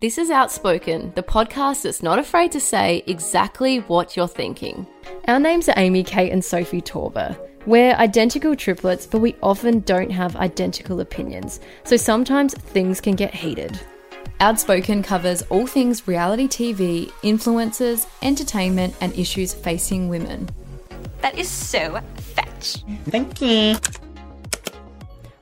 This is Outspoken, the podcast that's not afraid to say exactly what you're thinking. Our names are Amy, Kate, and Sophie Taeuber. We're identical triplets, but we often don't have identical opinions, so sometimes things can get heated. Outspoken covers all things reality TV, influencers, entertainment, and issues facing women. That is so fetch. Thank you.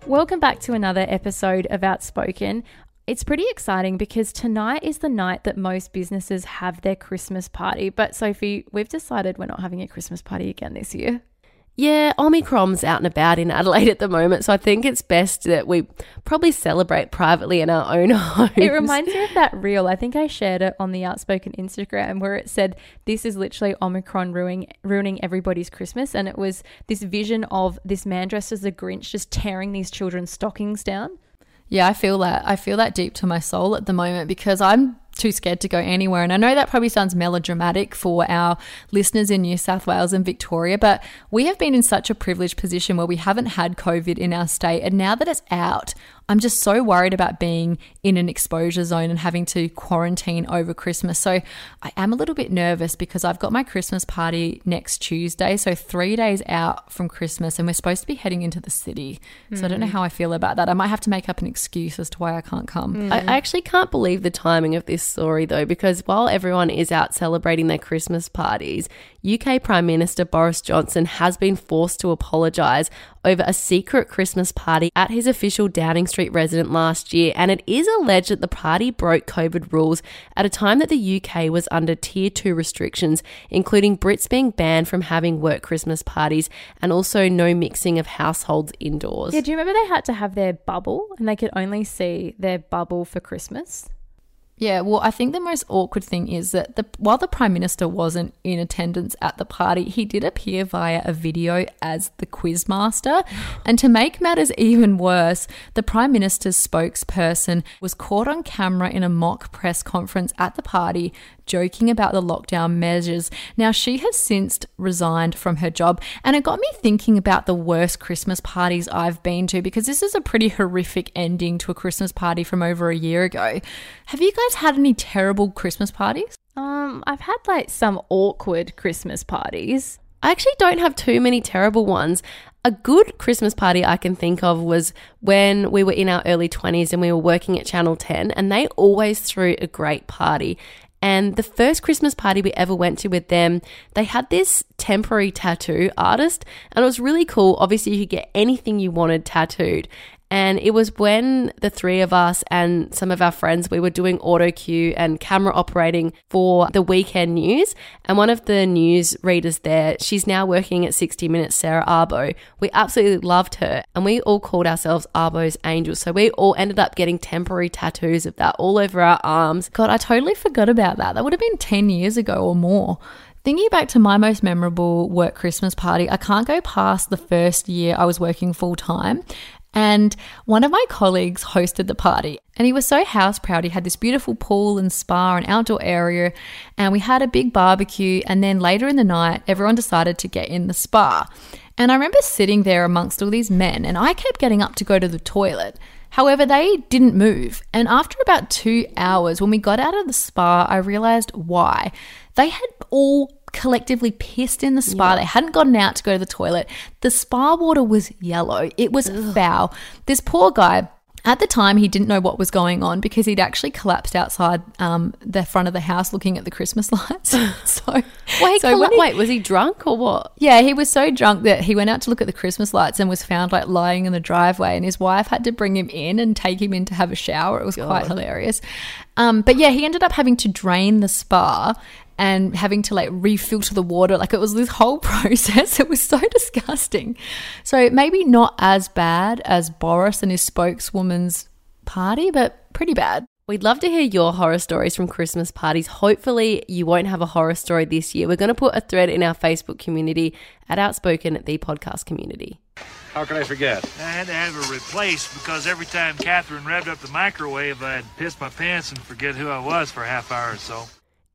Welcome back to another episode of Outspoken. It's pretty exciting because tonight is the night that most businesses have their Christmas party. But Sophie, we've decided we're not having a Christmas party again this year. Yeah, Omicron's out and about in Adelaide at the moment, so I think it's best that we probably celebrate privately in our own homes. It reminds me of that reel. I think I shared it on the Outspoken Instagram where it said, This is literally Omicron ruining, ruining everybody's Christmas. And it was this vision of this man dressed as a Grinch just tearing these children's stockings down. Yeah, I feel that. I feel that deep to my soul at the moment because I'm too scared to go anywhere. And I know that probably sounds melodramatic for our listeners in New South Wales and Victoria, but we have been in such a privileged position where we haven't had COVID in our state. And now that it's out, I'm just so worried about being in an exposure zone and having to quarantine over Christmas. So I am a little bit nervous because I've got my Christmas party next Tuesday. So three days out from Christmas, and we're supposed to be heading into the city. So I don't know hmm. how I feel about that. I might have to make up an excuse as to why I can't come. Hmm. I I actually can't believe the timing of this story, though, because while everyone is out celebrating their Christmas parties, UK Prime Minister Boris Johnson has been forced to apologise over a secret Christmas party at his official Downing Street residence last year. And it is alleged that the party broke COVID rules at a time that the UK was under tier two restrictions, including Brits being banned from having work Christmas parties and also no mixing of households indoors. Yeah, do you remember they had to have their bubble and they could only see their bubble for Christmas? Yeah, well, I think the most awkward thing is that the while the prime minister wasn't in attendance at the party, he did appear via a video as the quizmaster. And to make matters even worse, the prime minister's spokesperson was caught on camera in a mock press conference at the party joking about the lockdown measures. Now, she has since resigned from her job, and it got me thinking about the worst Christmas parties I've been to because this is a pretty horrific ending to a Christmas party from over a year ago. Have you guys had any terrible Christmas parties? Um, I've had like some awkward Christmas parties. I actually don't have too many terrible ones. A good Christmas party I can think of was when we were in our early 20s and we were working at Channel 10, and they always threw a great party. And the first Christmas party we ever went to with them, they had this temporary tattoo artist, and it was really cool. Obviously, you could get anything you wanted tattooed. And it was when the three of us and some of our friends, we were doing auto cue and camera operating for the weekend news. And one of the news readers there, she's now working at 60 Minutes, Sarah Abo. We absolutely loved her. And we all called ourselves Abo's Angels. So we all ended up getting temporary tattoos of that all over our arms. God, I totally forgot about that. That would have been 10 years ago or more. Thinking back to my most memorable work Christmas party, I can't go past the first year I was working full time. And one of my colleagues hosted the party, and he was so house proud. He had this beautiful pool and spa and outdoor area, and we had a big barbecue. And then later in the night, everyone decided to get in the spa. And I remember sitting there amongst all these men, and I kept getting up to go to the toilet. However, they didn't move. And after about two hours, when we got out of the spa, I realized why. They had all collectively pissed in the spa. They hadn't gotten out to go to the toilet. The spa water was yellow, it was foul. This poor guy. At the time, he didn't know what was going on because he'd actually collapsed outside um, the front of the house looking at the Christmas lights. so, Wait, so colla- he- wait, was he drunk or what? yeah, he was so drunk that he went out to look at the Christmas lights and was found like lying in the driveway, and his wife had to bring him in and take him in to have a shower. It was quite hilarious. Um, but yeah, he ended up having to drain the spa and having to like refilter the water. Like it was this whole process. It was so disgusting. So maybe not as bad as Boris and his spokeswoman's party, but pretty bad. We'd love to hear your horror stories from Christmas parties. Hopefully, you won't have a horror story this year. We're going to put a thread in our Facebook community at Outspoken, the podcast community. How can I forget? I had to have her replaced because every time Catherine revved up the microwave, I'd piss my pants and forget who I was for a half hour or so.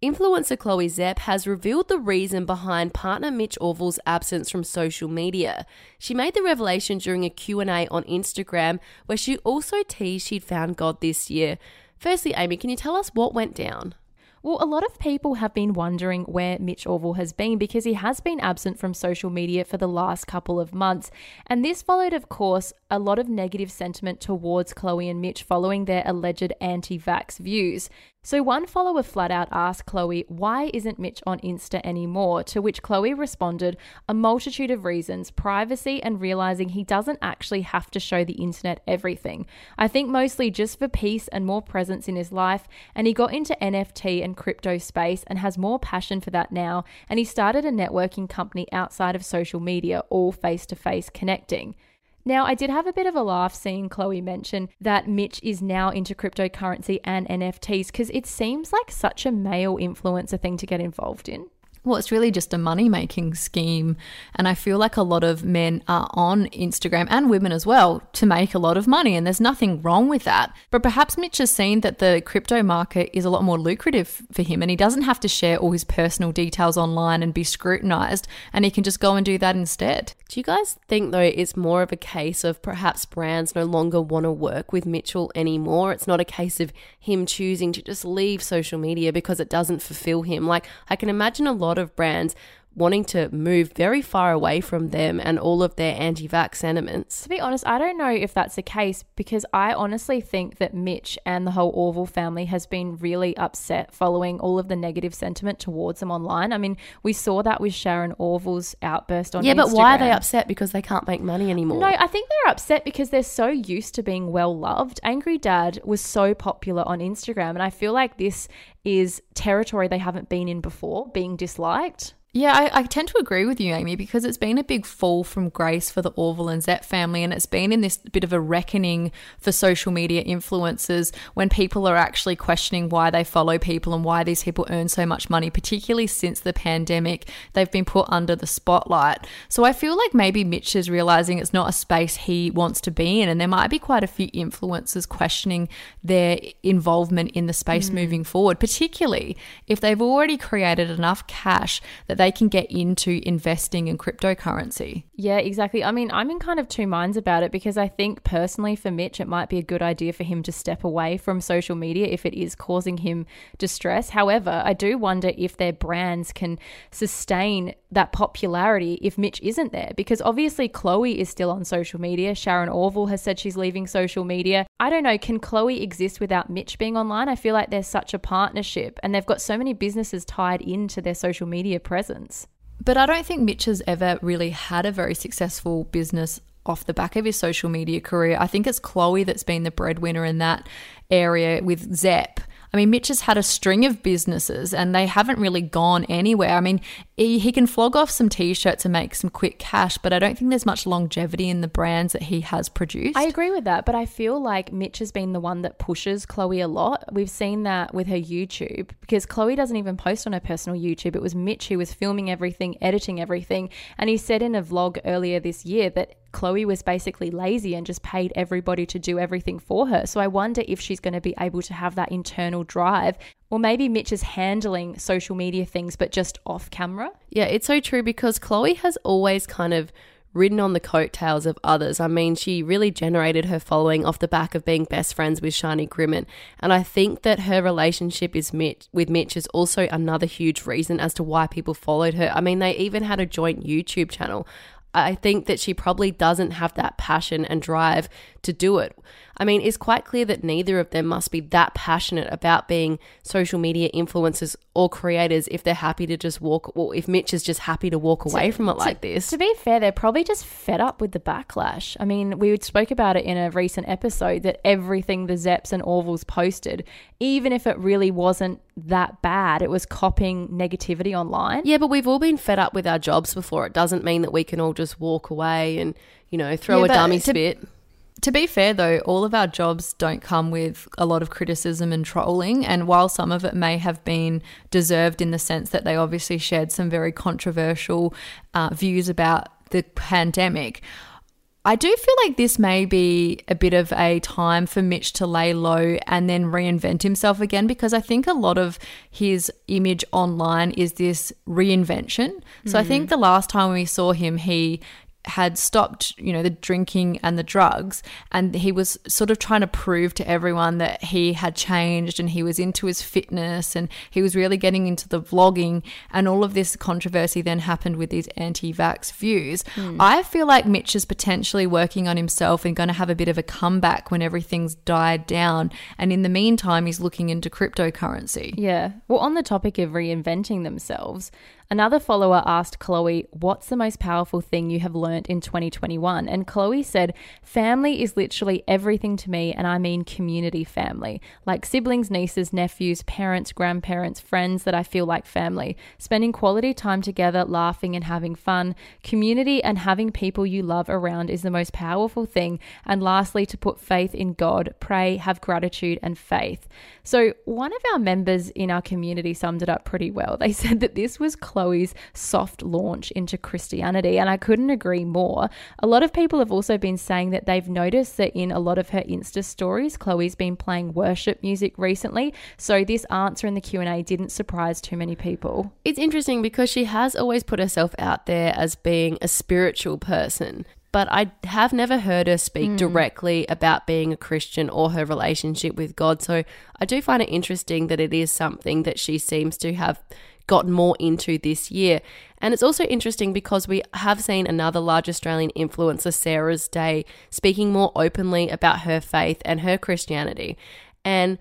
Influencer Chloe Szep has revealed the reason behind partner Mitch Orval's absence from social media. She made the revelation during a Q&A on Instagram where she also teased she'd found God this year. Firstly, Amy, can you tell us what went down? Well, a lot of people have been wondering where Mitch Orval has been because he has been absent from social media for the last couple of months. And this followed, of course, a lot of negative sentiment towards Chloe and Mitch following their alleged anti vax views. So, one follower flat out asked Chloe, Why isn't Mitch on Insta anymore? To which Chloe responded, A multitude of reasons privacy and realizing he doesn't actually have to show the internet everything. I think mostly just for peace and more presence in his life. And he got into NFT and crypto space and has more passion for that now. And he started a networking company outside of social media, all face to face connecting. Now, I did have a bit of a laugh seeing Chloe mention that Mitch is now into cryptocurrency and NFTs because it seems like such a male influencer thing to get involved in. Well, it's really just a money making scheme. And I feel like a lot of men are on Instagram and women as well to make a lot of money. And there's nothing wrong with that. But perhaps Mitch has seen that the crypto market is a lot more lucrative for him and he doesn't have to share all his personal details online and be scrutinized. And he can just go and do that instead. Do you guys think, though, it's more of a case of perhaps brands no longer want to work with Mitchell anymore? It's not a case of him choosing to just leave social media because it doesn't fulfill him. Like, I can imagine a lot of brands wanting to move very far away from them and all of their anti vax sentiments. To be honest, I don't know if that's the case because I honestly think that Mitch and the whole Orval family has been really upset following all of the negative sentiment towards them online. I mean, we saw that with Sharon Orval's outburst on Yeah, but why are they upset? Because they can't make money anymore. No, I think they're upset because they're so used to being well loved. Angry Dad was so popular on Instagram, and I feel like this is territory they haven't been in before, being disliked. Yeah, I, I, tend to agree with you, Amy, because it's been a big fall from grace for the Orval and Szep family, and it's been in this bit of a reckoning for social media influencers when people are actually questioning why they follow people and why these people earn so much money, particularly since the pandemic. They've been put under the spotlight. So I feel like maybe Mitch is realizing it's not a space he wants to be in, and there might be quite a few influencers questioning their involvement in the space mm. moving forward, particularly if they've already created enough cash that they can get into investing in cryptocurrency. Yeah, exactly. I mean, I'm in kind of two minds about it because I think personally for Mitch, it might be a good idea for him to step away from social media if it is causing him distress. However, I do wonder if their brands can sustain that popularity if Mitch isn't there because obviously Chloe is still on social media. Sharon Orval has said she's leaving social media. I don't know, can Chloe exist without Mitch being online? I feel like there's such a partnership and they've got so many businesses tied into their social media presence. But I don't think Mitch has ever really had a very successful business off the back of his social media career. I think it's Chloe that's been the breadwinner in that area with Szep. I mean, Mitch has had a string of businesses and they haven't really gone anywhere. I mean, he, he can flog off some t shirts and make some quick cash, but I don't think there's much longevity in the brands that he has produced. I agree with that, but I feel like Mitch has been the one that pushes Chloe a lot. We've seen that with her YouTube because Chloe doesn't even post on her personal YouTube. It was Mitch who was filming everything, editing everything. And he said in a vlog earlier this year that Chloe was basically lazy and just paid everybody to do everything for her. So I wonder if she's going to be able to have that internal drive. Or maybe Mitch is handling social media things, but just off camera. Yeah, it's so true because Chloe has always kind of ridden on the coattails of others. I mean, she really generated her following off the back of being best friends with Shani Grimmond. And I think that her relationship is Mitch, with Mitch is also another huge reason as to why people followed her. I mean, they even had a joint YouTube channel. I think that she probably doesn't have that passion and drive to do it. I mean, it's quite clear that neither of them must be that passionate about being social media influencers or creators if they're happy to just walk, well, if Mitch is just happy to walk away to, from it like this. To be fair, they're probably just fed up with the backlash. I mean, we spoke about it in a recent episode that everything the Szeps and Orvals posted, even if it really wasn't that bad, it was copying negativity online. Yeah, but we've all been fed up with our jobs before. It doesn't mean that we can all just walk away and, you know, throw yeah, a dummy to, spit to be fair, though, all of our jobs don't come with a lot of criticism and trolling. And while some of it may have been deserved in the sense that they obviously shared some very controversial uh, views about the pandemic, I do feel like this may be a bit of a time for Mitch to lay low and then reinvent himself again because I think a lot of his image online is this reinvention. So mm. I think the last time we saw him, he had stopped, you know, the drinking and the drugs. And he was sort of trying to prove to everyone that he had changed and he was into his fitness and he was really getting into the vlogging. And all of this controversy then happened with these anti vax views. Hmm. I feel like Mitch is potentially working on himself and going to have a bit of a comeback when everything's died down. And in the meantime, he's looking into cryptocurrency. Yeah. Well, on the topic of reinventing themselves, another follower asked Chloe, What's the most powerful thing you have learnt in 2021? And Chloe said, Family is literally everything to me, and I mean community family, like siblings, nieces, nephews, parents, grandparents, friends that I feel like family. Spending quality time together, laughing and having fun. Community and having people you love around is the most powerful thing. And lastly, to put faith in God, pray, have gratitude and faith. So, one of our members in our community summed it up pretty well. They said that this was Chloe's soft launch into Christianity, and I couldn't agree more. A lot of people have also been saying that they've noticed that in a lot of her Insta stories, Chloe's been playing worship music recently. So, this answer in the Q&A didn't surprise too many people. It's interesting because she has always put herself out there as being a spiritual person, but I have never heard her speak hmm. directly about being a Christian or her relationship with God. So I do find it interesting that it is something that she seems to have gotten more into this year. And it's also interesting because we have seen another large Australian influencer, Sarah's Day, speaking more openly about her faith and her Christianity. And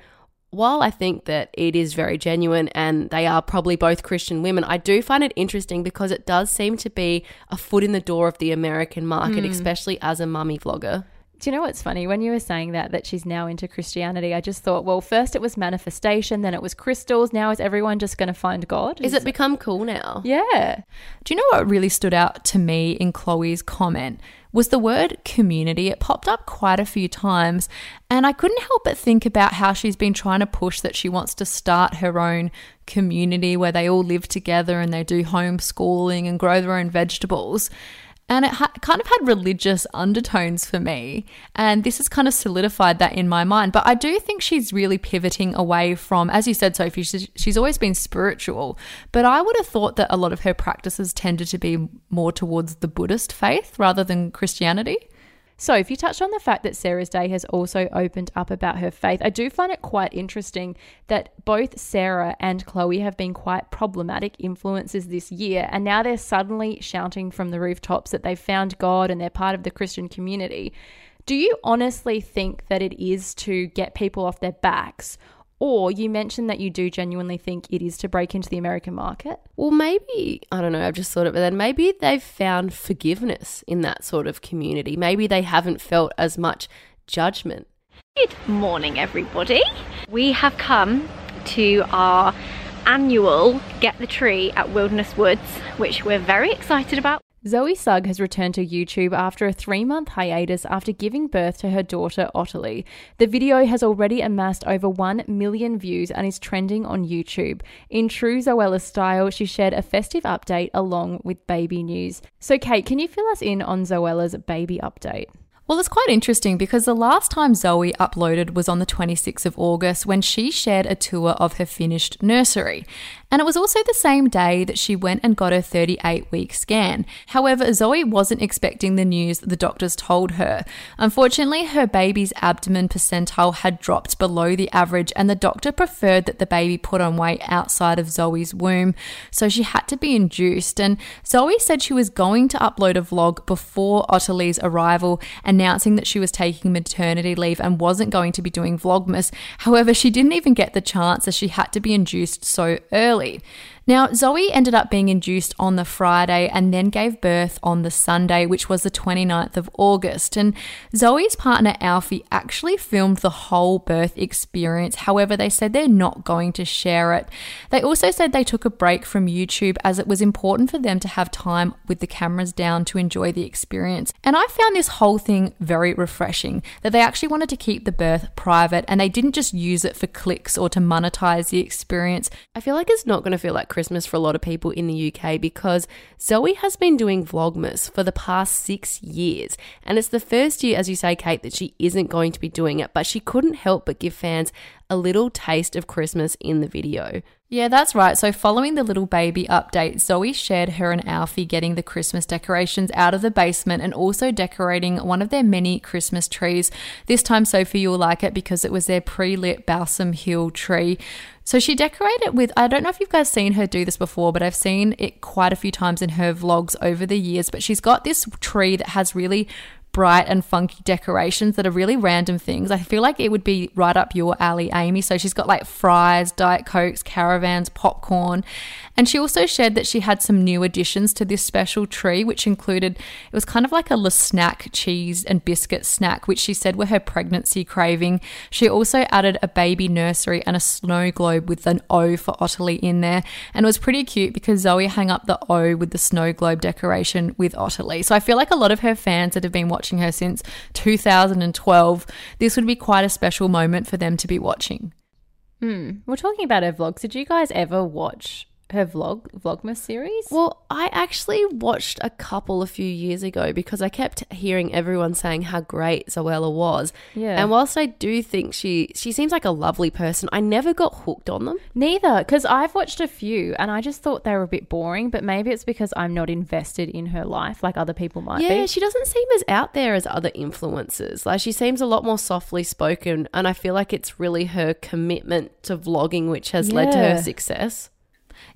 while I think that it is very genuine and they are probably both Christian women, I do find it interesting because it does seem to be a foot in the door of the American market, hmm. especially as a mummy vlogger. Do you know what's funny? When you were saying that, that she's now into Christianity, I just thought, well, first it was manifestation, then it was crystals. Now is everyone just going to find God? Is it become cool now? Yeah. Do you know what really stood out to me in Chloe's comment? Was the word community. It popped up quite a few times, and I couldn't help but think about how she's been trying to push that she wants to start her own community where they all live together and they do homeschooling and grow their own vegetables. And it ha- kind of had religious undertones for me. And this has kind of solidified that in my mind. But I do think she's really pivoting away from, as you said, Sophie, she's, she's always been spiritual. But I would have thought that a lot of her practices tended to be more towards the Buddhist faith rather than Christianity. So, if you touched on the fact that Sarah's Day has also opened up about her faith, I do find it quite interesting that both Sarah and Chloe have been quite problematic influences this year, and now they're suddenly shouting from the rooftops that they've found God and they're part of the Christian community. Do you honestly think that it is to get people off their backs? Or you mentioned that you do genuinely think it is to break into the American market? Well, maybe, I don't know, I've just thought of it but then. Maybe they've found forgiveness in that sort of community. Maybe they haven't felt as much judgment. Good morning, everybody. We have come to our annual Get the Tree at Wilderness Woods, which we're very excited about. Zoe Sugg has returned to YouTube after a three month hiatus after giving birth to her daughter Ottilie. The video has already amassed over 1 million views and is trending on YouTube. In true Zoella style, she shared a festive update along with baby news. So, Kate, can you fill us in on Zoella's baby update? Well, it's quite interesting because the last time Zoe uploaded was on the 26th of August when she shared a tour of her finished nursery. And it was also the same day that she went and got her 38 week scan. However, Zoe wasn't expecting the news that the doctors told her. Unfortunately, her baby's abdomen percentile had dropped below the average, and the doctor preferred that the baby put on weight outside of Zoe's womb, so she had to be induced. And Zoe said she was going to upload a vlog before Ottilie's arrival, announcing that she was taking maternity leave and wasn't going to be doing Vlogmas. However, she didn't even get the chance as she had to be induced so early early. Now, Zoe ended up being induced on the Friday and then gave birth on the Sunday, which was the 29th of August. And Zoe's partner Alfie actually filmed the whole birth experience. However, they said they're not going to share it. They also said they took a break from YouTube as it was important for them to have time with the cameras down to enjoy the experience. And I found this whole thing very refreshing that they actually wanted to keep the birth private and they didn't just use it for clicks or to monetize the experience. I feel like it's not going to feel like Christmas for a lot of people in the UK because Zoe has been doing Vlogmas for the past six years. And it's the first year, as you say, Kate, that she isn't going to be doing it, but she couldn't help but give fans a little taste of Christmas in the video. Yeah, that's right. So, following the little baby update, Zoe shared her and Alfie getting the Christmas decorations out of the basement and also decorating one of their many Christmas trees. This time, Sophie, you'll like it because it was their pre lit Balsam Hill tree. So, she decorated with, I don't know if you've guys seen her do this before, but I've seen it quite a few times in her vlogs over the years. But she's got this tree that has really bright and funky decorations that are really random things. I feel like it would be right up your alley, Amy. So she's got like fries, Diet Cokes, caravans, popcorn. And she also shared that she had some new additions to this special tree, which included it was kind of like a Le Snack cheese and biscuit snack, which she said were her pregnancy craving. She also added a baby nursery and a snow globe with an O for Ottilie in there. And it was pretty cute because Zoe hung up the O with the snow globe decoration with Ottilie. So I feel like a lot of her fans that have been watching her since 2012, this would be quite a special moment for them to be watching. Hmm. We're talking about her vlogs. Did you guys ever watch her vlog Vlogmas series? Well, I actually watched a couple a few years ago because I kept hearing everyone saying how great Zoella was. Yeah. And whilst I do think she she seems like a lovely person, I never got hooked on them. Neither, because I've watched a few and I just thought they were a bit boring. But maybe it's because I'm not invested in her life like other people might be. Yeah, be. she doesn't seem as out there as other influencers. Like she seems a lot more softly spoken, and I feel like it's really her commitment to vlogging which has led to her success.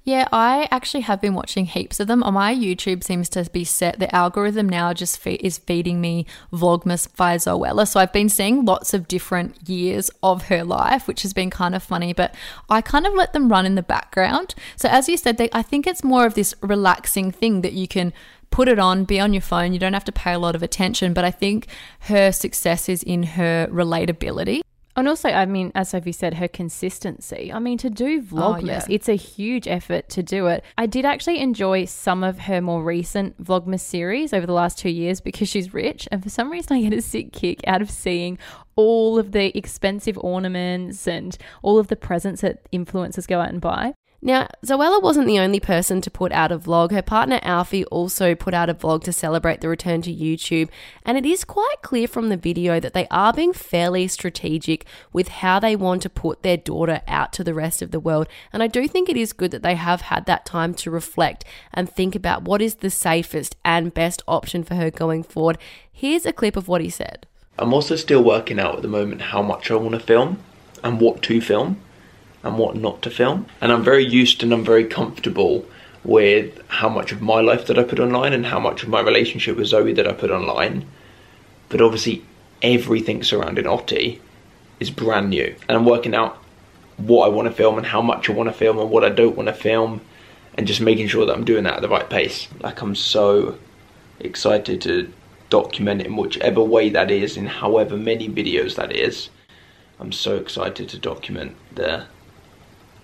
Yeah, I actually have been watching heaps of them. On my YouTube seems to be set. The algorithm now just fe- is feeding me Vlogmas via Zoella. So I've been seeing lots of different years of her life, which has been kind of funny. But I kind of let them run in the background. So as you said, they, I think it's more of this relaxing thing that you can put it on, be on your phone. You don't have to pay a lot of attention. But I think her success is in her relatability. And also, I mean, as Sophie said, her consistency. I mean, to do Vlogmas, yeah. it's a huge effort to do it. I did actually enjoy some of her more recent Vlogmas series over the last two years because she's rich. And for some reason, I get a sick kick out of seeing all of the expensive ornaments and all of the presents that influencers go out and buy. Now, Zoella wasn't the only person to put out a vlog. Her partner Alfie also put out a vlog to celebrate the return to YouTube, and it is quite clear from the video that they are being fairly strategic with how they want to put their daughter out to the rest of the world. And I do think it is good that they have had that time to reflect and think about what is the safest and best option for her going forward. Here's a clip of what he said. I'm also still working out at the moment how much I want to film and what to film and what not to film. And I'm very used and I'm very comfortable with how much of my life that I put online and how much of my relationship with Zoe that I put online. But obviously, everything surrounding Otti is brand new. And I'm working out what I want to film and how much I want to film and what I don't want to film and just making sure that I'm doing that at the right pace. Like, I'm so excited to document in whichever way that is, in however many videos that is. I'm so excited to document the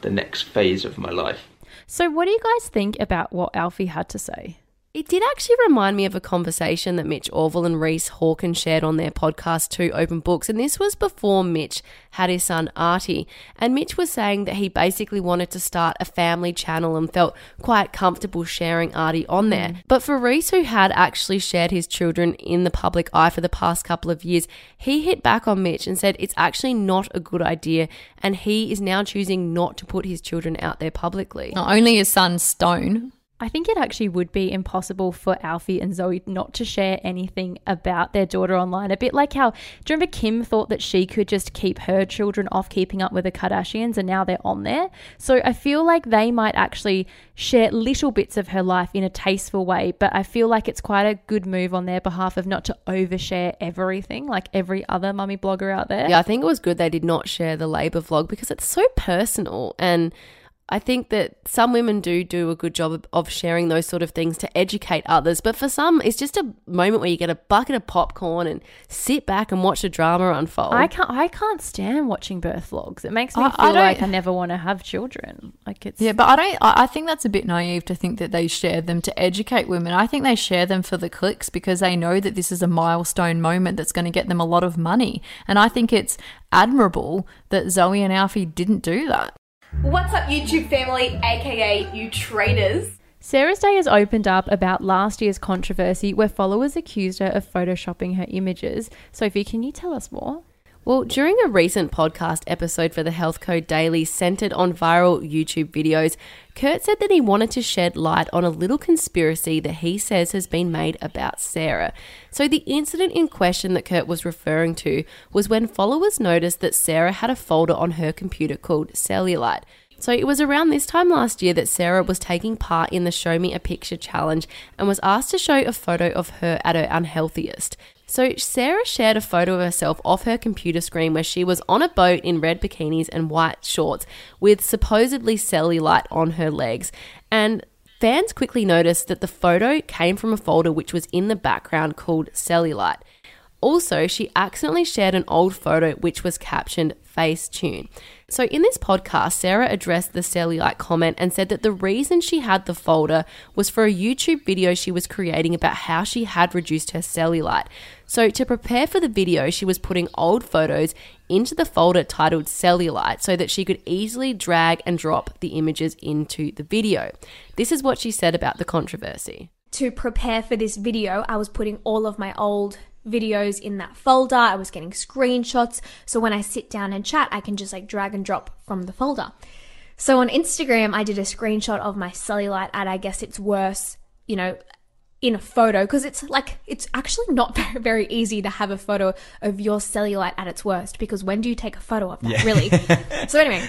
the next phase of my life. So, what do you guys think about what Alfie had to say? It did actually remind me of a conversation that Mitch Orval and Reese Hawkins shared on their podcast, Two Open Books. And this was before Mitch had his son Artie. And Mitch was saying that he basically wanted to start a family channel and felt quite comfortable sharing Artie on there. Mm. But for Reese, who had actually shared his children in the public eye for the past couple of years, he hit back on Mitch and said it's actually not a good idea. And he is now choosing not to put his children out there publicly. Not only his son Stone, I think it actually would be impossible for Alfie and Zoe not to share anything about their daughter online. A bit like how, do you remember Kim thought that she could just keep her children off keeping up with the Kardashians and now they're on there? So I feel like they might actually share little bits of her life in a tasteful way, but I feel like it's quite a good move on their behalf of not to overshare everything like every other mummy blogger out there. Yeah, I think it was good they did not share the labor vlog because it's so personal and I think that some women do do a good job of, of sharing those sort of things to educate others, but for some, it's just a moment where you get a bucket of popcorn and sit back and watch the drama unfold. I can't. I can't stand watching birth vlogs. It makes me I- I feel like I never want to have children. Like it's Yeah, but I don't. I I think that's a bit naive to think that they share them to educate women. I think they share them for the clicks because they know that this is a milestone moment that's going to get them a lot of money. And I think it's admirable that Zoe and Alfie didn't do that. What's up, YouTube family, aka you traitors? Sarah's Day has opened up about last year's controversy where followers accused her of photoshopping her images. Sophie, can you tell us more? Well, during a recent podcast episode for the Health Code Daily centered on viral YouTube videos, Kurt said that he wanted to shed light on a little conspiracy that he says has been made about Sarah. So, the incident in question that Kurt was referring to was when followers noticed that Sarah had a folder on her computer called Cellulite. So it was around this time last year that Sarah was taking part in the Show Me a Picture challenge and was asked to show a photo of her at her unhealthiest. So Sarah shared a photo of herself off her computer screen where she was on a boat in red bikinis and white shorts with supposedly cellulite on her legs. And fans quickly noticed that the photo came from a folder which was in the background called cellulite. Also, she accidentally shared an old photo which was captioned Facetune. So, in this podcast, Sarah addressed the cellulite comment and said that the reason she had the folder was for a YouTube video she was creating about how she had reduced her cellulite. So, to prepare for the video, she was putting old photos into the folder titled Cellulite so that she could easily drag and drop the images into the video. This is what she said about the controversy. To prepare for this video, I was putting all of my old videos in that folder. I was getting screenshots. So when I sit down and chat, I can just like drag and drop from the folder. So on Instagram, I did a screenshot of my cellulite at I guess it's worse, you know, in a photo because it's like it's actually not very, very easy to have a photo of your cellulite at its worst because when do you take a photo of that really so anyway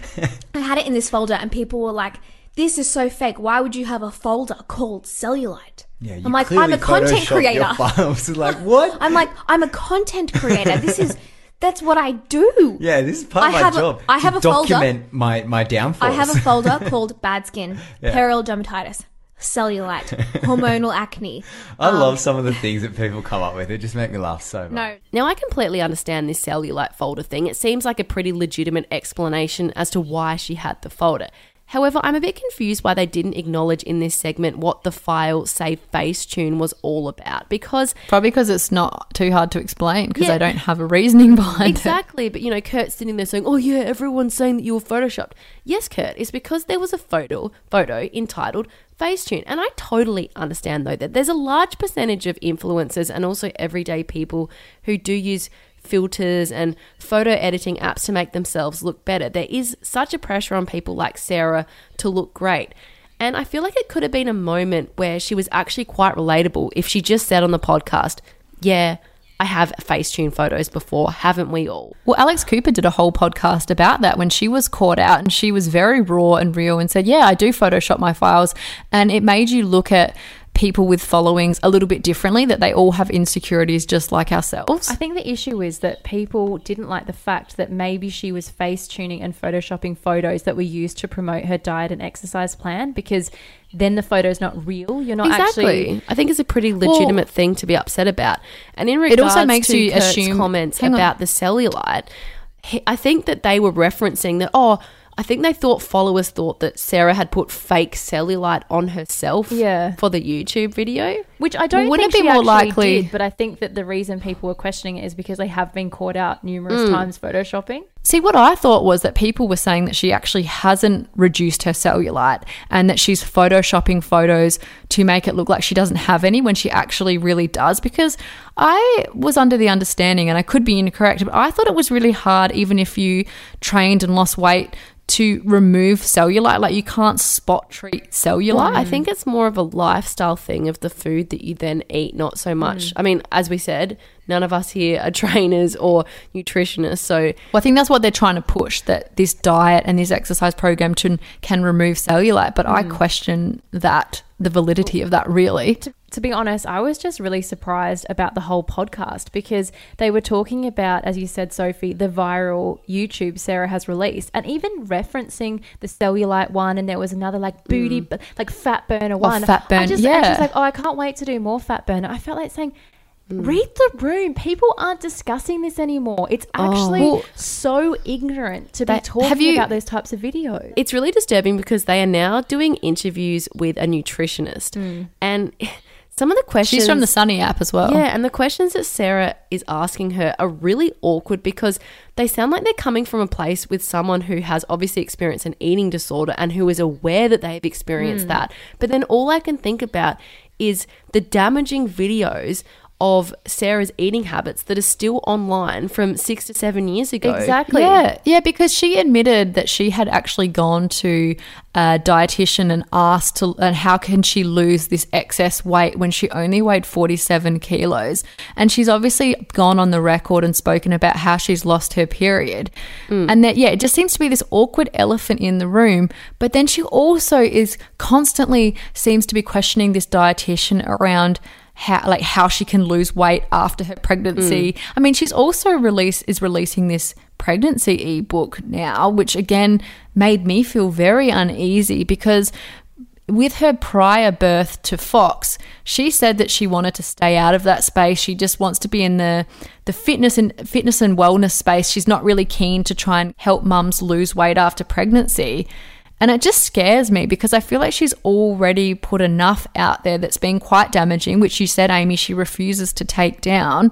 i had it in this folder and people were like this is so fake why would you have a folder called cellulite Yeah, you i'm like i'm a content photoshopped your creator Files. like what? i'm like i'm a content creator this is that's what i do yeah, this is part I of my have a- job. I to have a folder. document my my downfalls. I have a folder called bad skin, perioral dermatitis, cellulite, hormonal acne. I love um, some of the things that people come up with. It just make me laugh so much. No, Now, I completely understand this cellulite folder thing. It seems like a pretty legitimate explanation as to why she had the folder. However, I'm a bit confused why they didn't acknowledge in this segment what the file Save Facetune was all about because Probably because it's not too hard to explain because Yeah. they don't have a reasoning behind it. Exactly, but you know, Kurt's sitting there saying, "Oh yeah, everyone's saying that you were photoshopped." Yes, Kurt, it's because there was a photo photo entitled Facetune, and I totally understand though that there's a large percentage of influencers and also everyday people who do use filters and photo editing apps to make themselves look better. There is such a pressure on people like Sarah to look great. And I feel like it could have been a moment where she was actually quite relatable if she just said on the podcast, Yeah, I have Facetune photos before, haven't we all? Well, Alex Cooper did a whole podcast about that when she was caught out and she was very raw and real and said, Yeah, I do Photoshop my files. And it made you look at people with followings a little bit differently, that they all have insecurities just like ourselves. I think the issue is that people didn't like the fact that maybe she was face tuning and photoshopping photos that were used to promote her diet and exercise plan because then the photo's not real. You're not exactly. actually. I think it's a pretty legitimate thing to be upset about. And in It regards also makes to you Kurt's assume- comments about the cellulite, I think that they were referencing that. Oh, I think they thought followers thought that Sarah had put fake cellulite on herself. Yeah. For the YouTube video. Which I don't wouldn't think it be more likely- did, but I think that the reason people were questioning it is because they have been caught out numerous mm. times photoshopping. See, what I thought was that people were saying that she actually hasn't reduced her cellulite and that she's photoshopping photos to make it look like she doesn't have any when she actually really does. Because I was under the understanding, and I could be incorrect, but I thought it was really hard, even if you trained and lost weight, to remove cellulite. Like you can't spot treat cellulite. Well, I mm. think it's more of a lifestyle thing of the food that you then eat, not so much. Mm. I mean, as we said, none of us here are trainers or nutritionists, so Well, I think that's what they're trying to push that this diet and this exercise program can, can remove cellulite. But I mm. question that, the validity of that really. to, to be honest, I was just really surprised about the whole podcast because they were talking about, as you said, Sophie, the viral YouTube Sarah has released, and even referencing the cellulite one, and there was another like mm. booty, bu- like fat burner oh, one. fat I burn- just, and she's yeah. like, oh, I can't wait to do more fat burner. I felt like saying. Mm. Read the room. People aren't discussing this anymore. It's actually Oh. Well, so ignorant to be that- talking have you- about those types of videos. it's really disturbing because they are now doing interviews with a nutritionist and Some of the questions She's from the Sunny app as well. Yeah, and the questions that Sarah is asking her are really awkward because they sound like they're coming from a place with someone who has obviously experienced an eating disorder and who is aware that they've experienced that. But then all I can think about is the damaging videos of Sarah's eating habits that are still online from six to seven years ago. Exactly. Yeah, yeah, because she admitted that she had actually gone to a dietitian and asked to, and how can she lose this excess weight when she only weighed 47 kilos? And she's obviously gone on the record and spoken about how she's lost her period. Mm. And that, yeah, it just seems to be this awkward elephant in the room. But then she also is constantly seems to be questioning this dietitian around how like how she can lose weight after her pregnancy. Mm. I mean, she's also release is releasing this pregnancy ebook now, which again made me feel very uneasy because with her prior birth to Fox, she said that she wanted to stay out of that space. She just wants to be in the the fitness and fitness and wellness space. She's not really keen to try and help mums lose weight after pregnancy. And it just scares me because I feel like she's already put enough out there that's been quite damaging, which you said, Amy, she refuses to take down.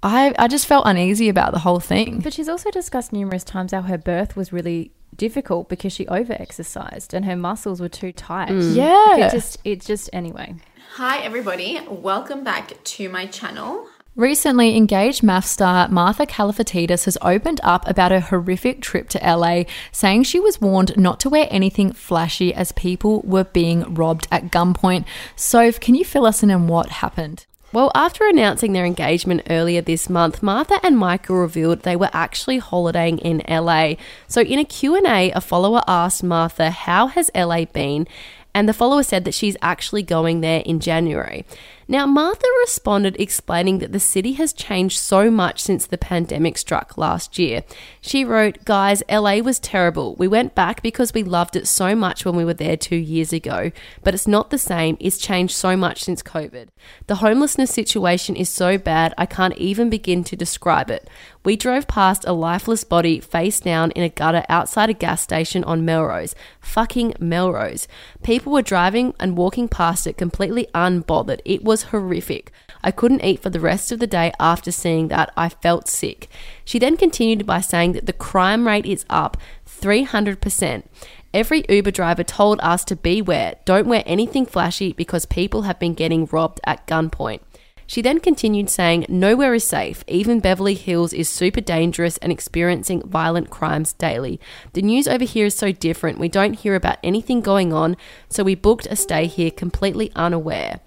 I, I just felt uneasy about the whole thing. But she's also discussed numerous times how her birth was really difficult because she over exercised and her muscles were too tight. Mm. Yeah. It just it just anyway. Hi, everybody. Welcome back to my channel. Recently, engaged MAFS star Martha Kalifatidis has opened up about her horrific trip to LA, saying she was warned not to wear anything flashy as people were being robbed at gunpoint. Soph, can you fill us in on what happened? Well, after announcing their engagement earlier this month, Martha and Michael revealed they were actually holidaying in LA. So in a Q&A, a follower asked Martha, "How has LA been?" And the follower said that she's actually going there in January. Now, Martha responded explaining that the city has changed so much since the pandemic struck last year. She wrote, Guys, LA was terrible. We went back because we loved it so much when we were there two years ago, but it's not the same. It's changed so much since COVID. The homelessness situation is so bad, I can't even begin to describe it. We drove past a lifeless body face down in a gutter outside a gas station on Melrose. Fucking Melrose. People were driving and walking past it completely unbothered. It was horrific. I couldn't eat for the rest of the day after seeing that. I felt sick. She then continued by saying that the crime rate is up 300%. Every Uber driver told us to beware, don't wear anything flashy because people have been getting robbed at gunpoint. She then continued saying, Nowhere is safe. Even Beverly Hills is super dangerous and experiencing violent crimes daily. The news over here is so different. We don't hear about anything going on, so we booked a stay here completely unaware.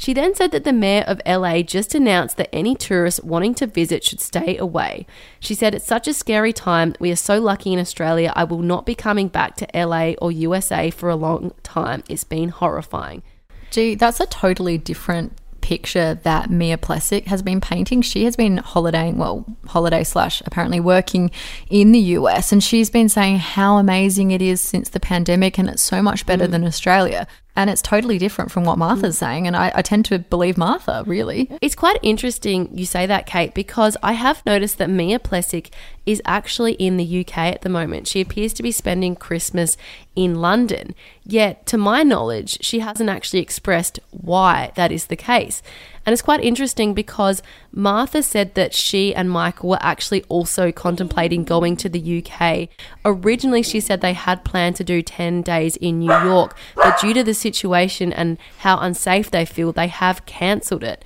She then said that the mayor of LA just announced that any tourists wanting to visit should stay away. She said, It's such a scary time. We are so lucky in Australia. I will not be coming back to LA or USA for a long time. It's been horrifying. Gee, that's a totally different picture that Mia Plessic has been painting. She has been holidaying, well, holiday slash apparently working in the US, and she's been saying how amazing it is since the pandemic and it's so much better mm. than Australia. And it's totally different from what Martha's mm. saying. And I, I tend to believe Martha, really. It's quite interesting you say that, Kate, because I have noticed that Mia Plessic is actually in the UK at the moment. She appears to be spending Christmas in London. Yet, to my knowledge, she hasn't actually expressed why that is the case. And it's quite interesting because Martha said that she and Michael were actually also contemplating going to the UK. Originally, she said they had planned to do 10 days in New York, but due to the situation and how unsafe they feel, they have cancelled it.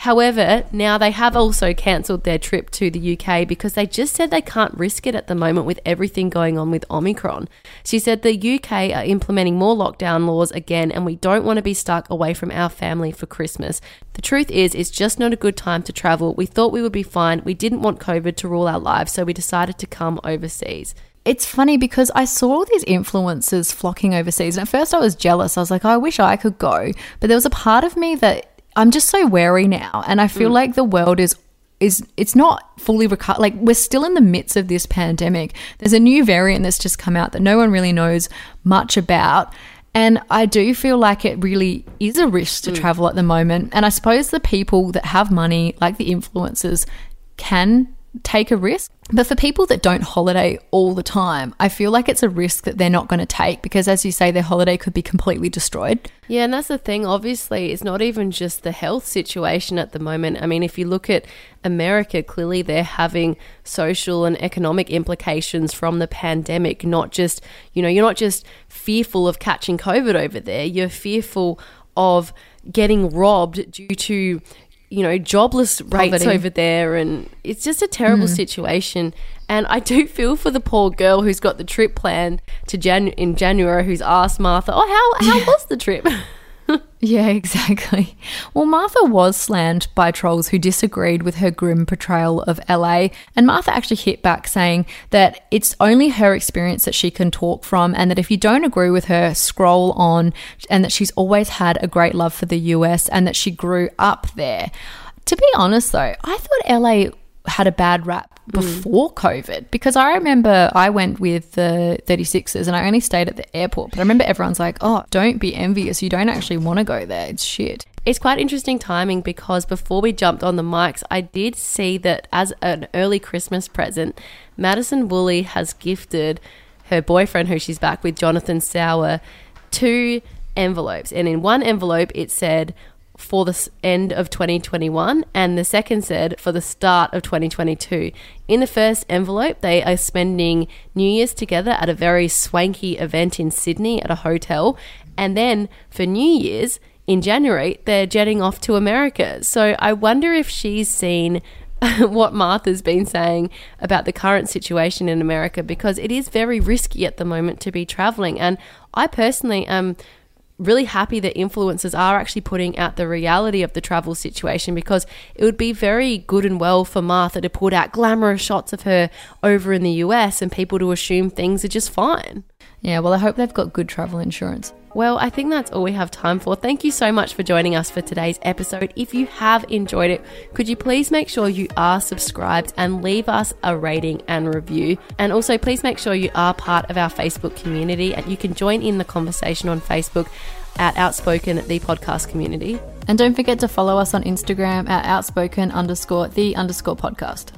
However, now they have also cancelled their trip to the UK because they just said they can't risk it at the moment with everything going on with Omicron. She said the UK are implementing more lockdown laws again and we don't want to be stuck away from our family for Christmas. The truth is, it's just not a good time to travel. We thought we would be fine. We didn't want COVID to rule our lives, so we decided to come overseas. It's funny because I saw all these influencers flocking overseas, and at first I was jealous. I was like, oh, I wish I could go. But there was a part of me that I'm just so wary now, and I feel mm. like the world is is it's not fully recovered. Like we're still in the midst of this pandemic. There's a new variant that's just come out that no one really knows much about. And I do feel like it really is a risk to mm. travel at the moment. And I suppose the people that have money, like the influencers, can take a risk. But for people that don't holiday all the time, I feel like it's a risk that they're not going to take because, as you say, their holiday could be completely destroyed. Yeah, and that's the thing. Obviously, it's not even just the health situation at the moment. I mean, if you look at America, clearly they're having social and economic implications from the pandemic. Not just, you know, you're not just fearful of catching COVID over there, you're fearful of getting robbed due to you know jobless rates over there and it's just a terrible mm. situation. And i do feel for the poor girl who's got the trip planned to Jan- in january who's asked martha oh how, how was the trip Yeah, exactly. Well, Martha was slammed by trolls who disagreed with her grim portrayal of LA, and Martha actually hit back saying that it's only her experience that she can talk from, and that if you don't agree with her, scroll on, and that she's always had a great love for the US and that she grew up there. To be honest, though, I thought LA had a bad rap mm. before COVID because I remember I went with the 36ers and I only stayed at the airport. But I remember everyone's like, oh, don't be envious. You don't actually want to go there. It's shit. It's quite interesting timing because before we jumped on the mics, I did see that as an early Christmas present, Madison Woolley has gifted her boyfriend, who she's back with, Jonathan Sauer, two envelopes. And in one envelope, it said, for the end of 2021, and the second said for the start of 2022. In the first envelope, they are spending New Year's together at a very swanky event in Sydney at a hotel, and then for New Year's in January, they're jetting off to America. So I wonder if she's seen what Martha's been saying about the current situation in America because it is very risky at the moment to be traveling. And I personally am really happy that influencers are actually putting out the reality of the travel situation because it would be very good and well for Martha to put out glamorous shots of her over in the US and people to assume things are just fine. Yeah, well, I hope they've got good travel insurance. Well, I think that's all we have time for. Thank you so much for joining us for today's episode. If you have enjoyed it, could you please make sure you are subscribed and leave us a rating and review? And also, please make sure you are part of our Facebook community and you can join in the conversation on Facebook at Outspoken, the podcast community. And don't forget to follow us on Instagram at outspoken underscore the underscore podcast.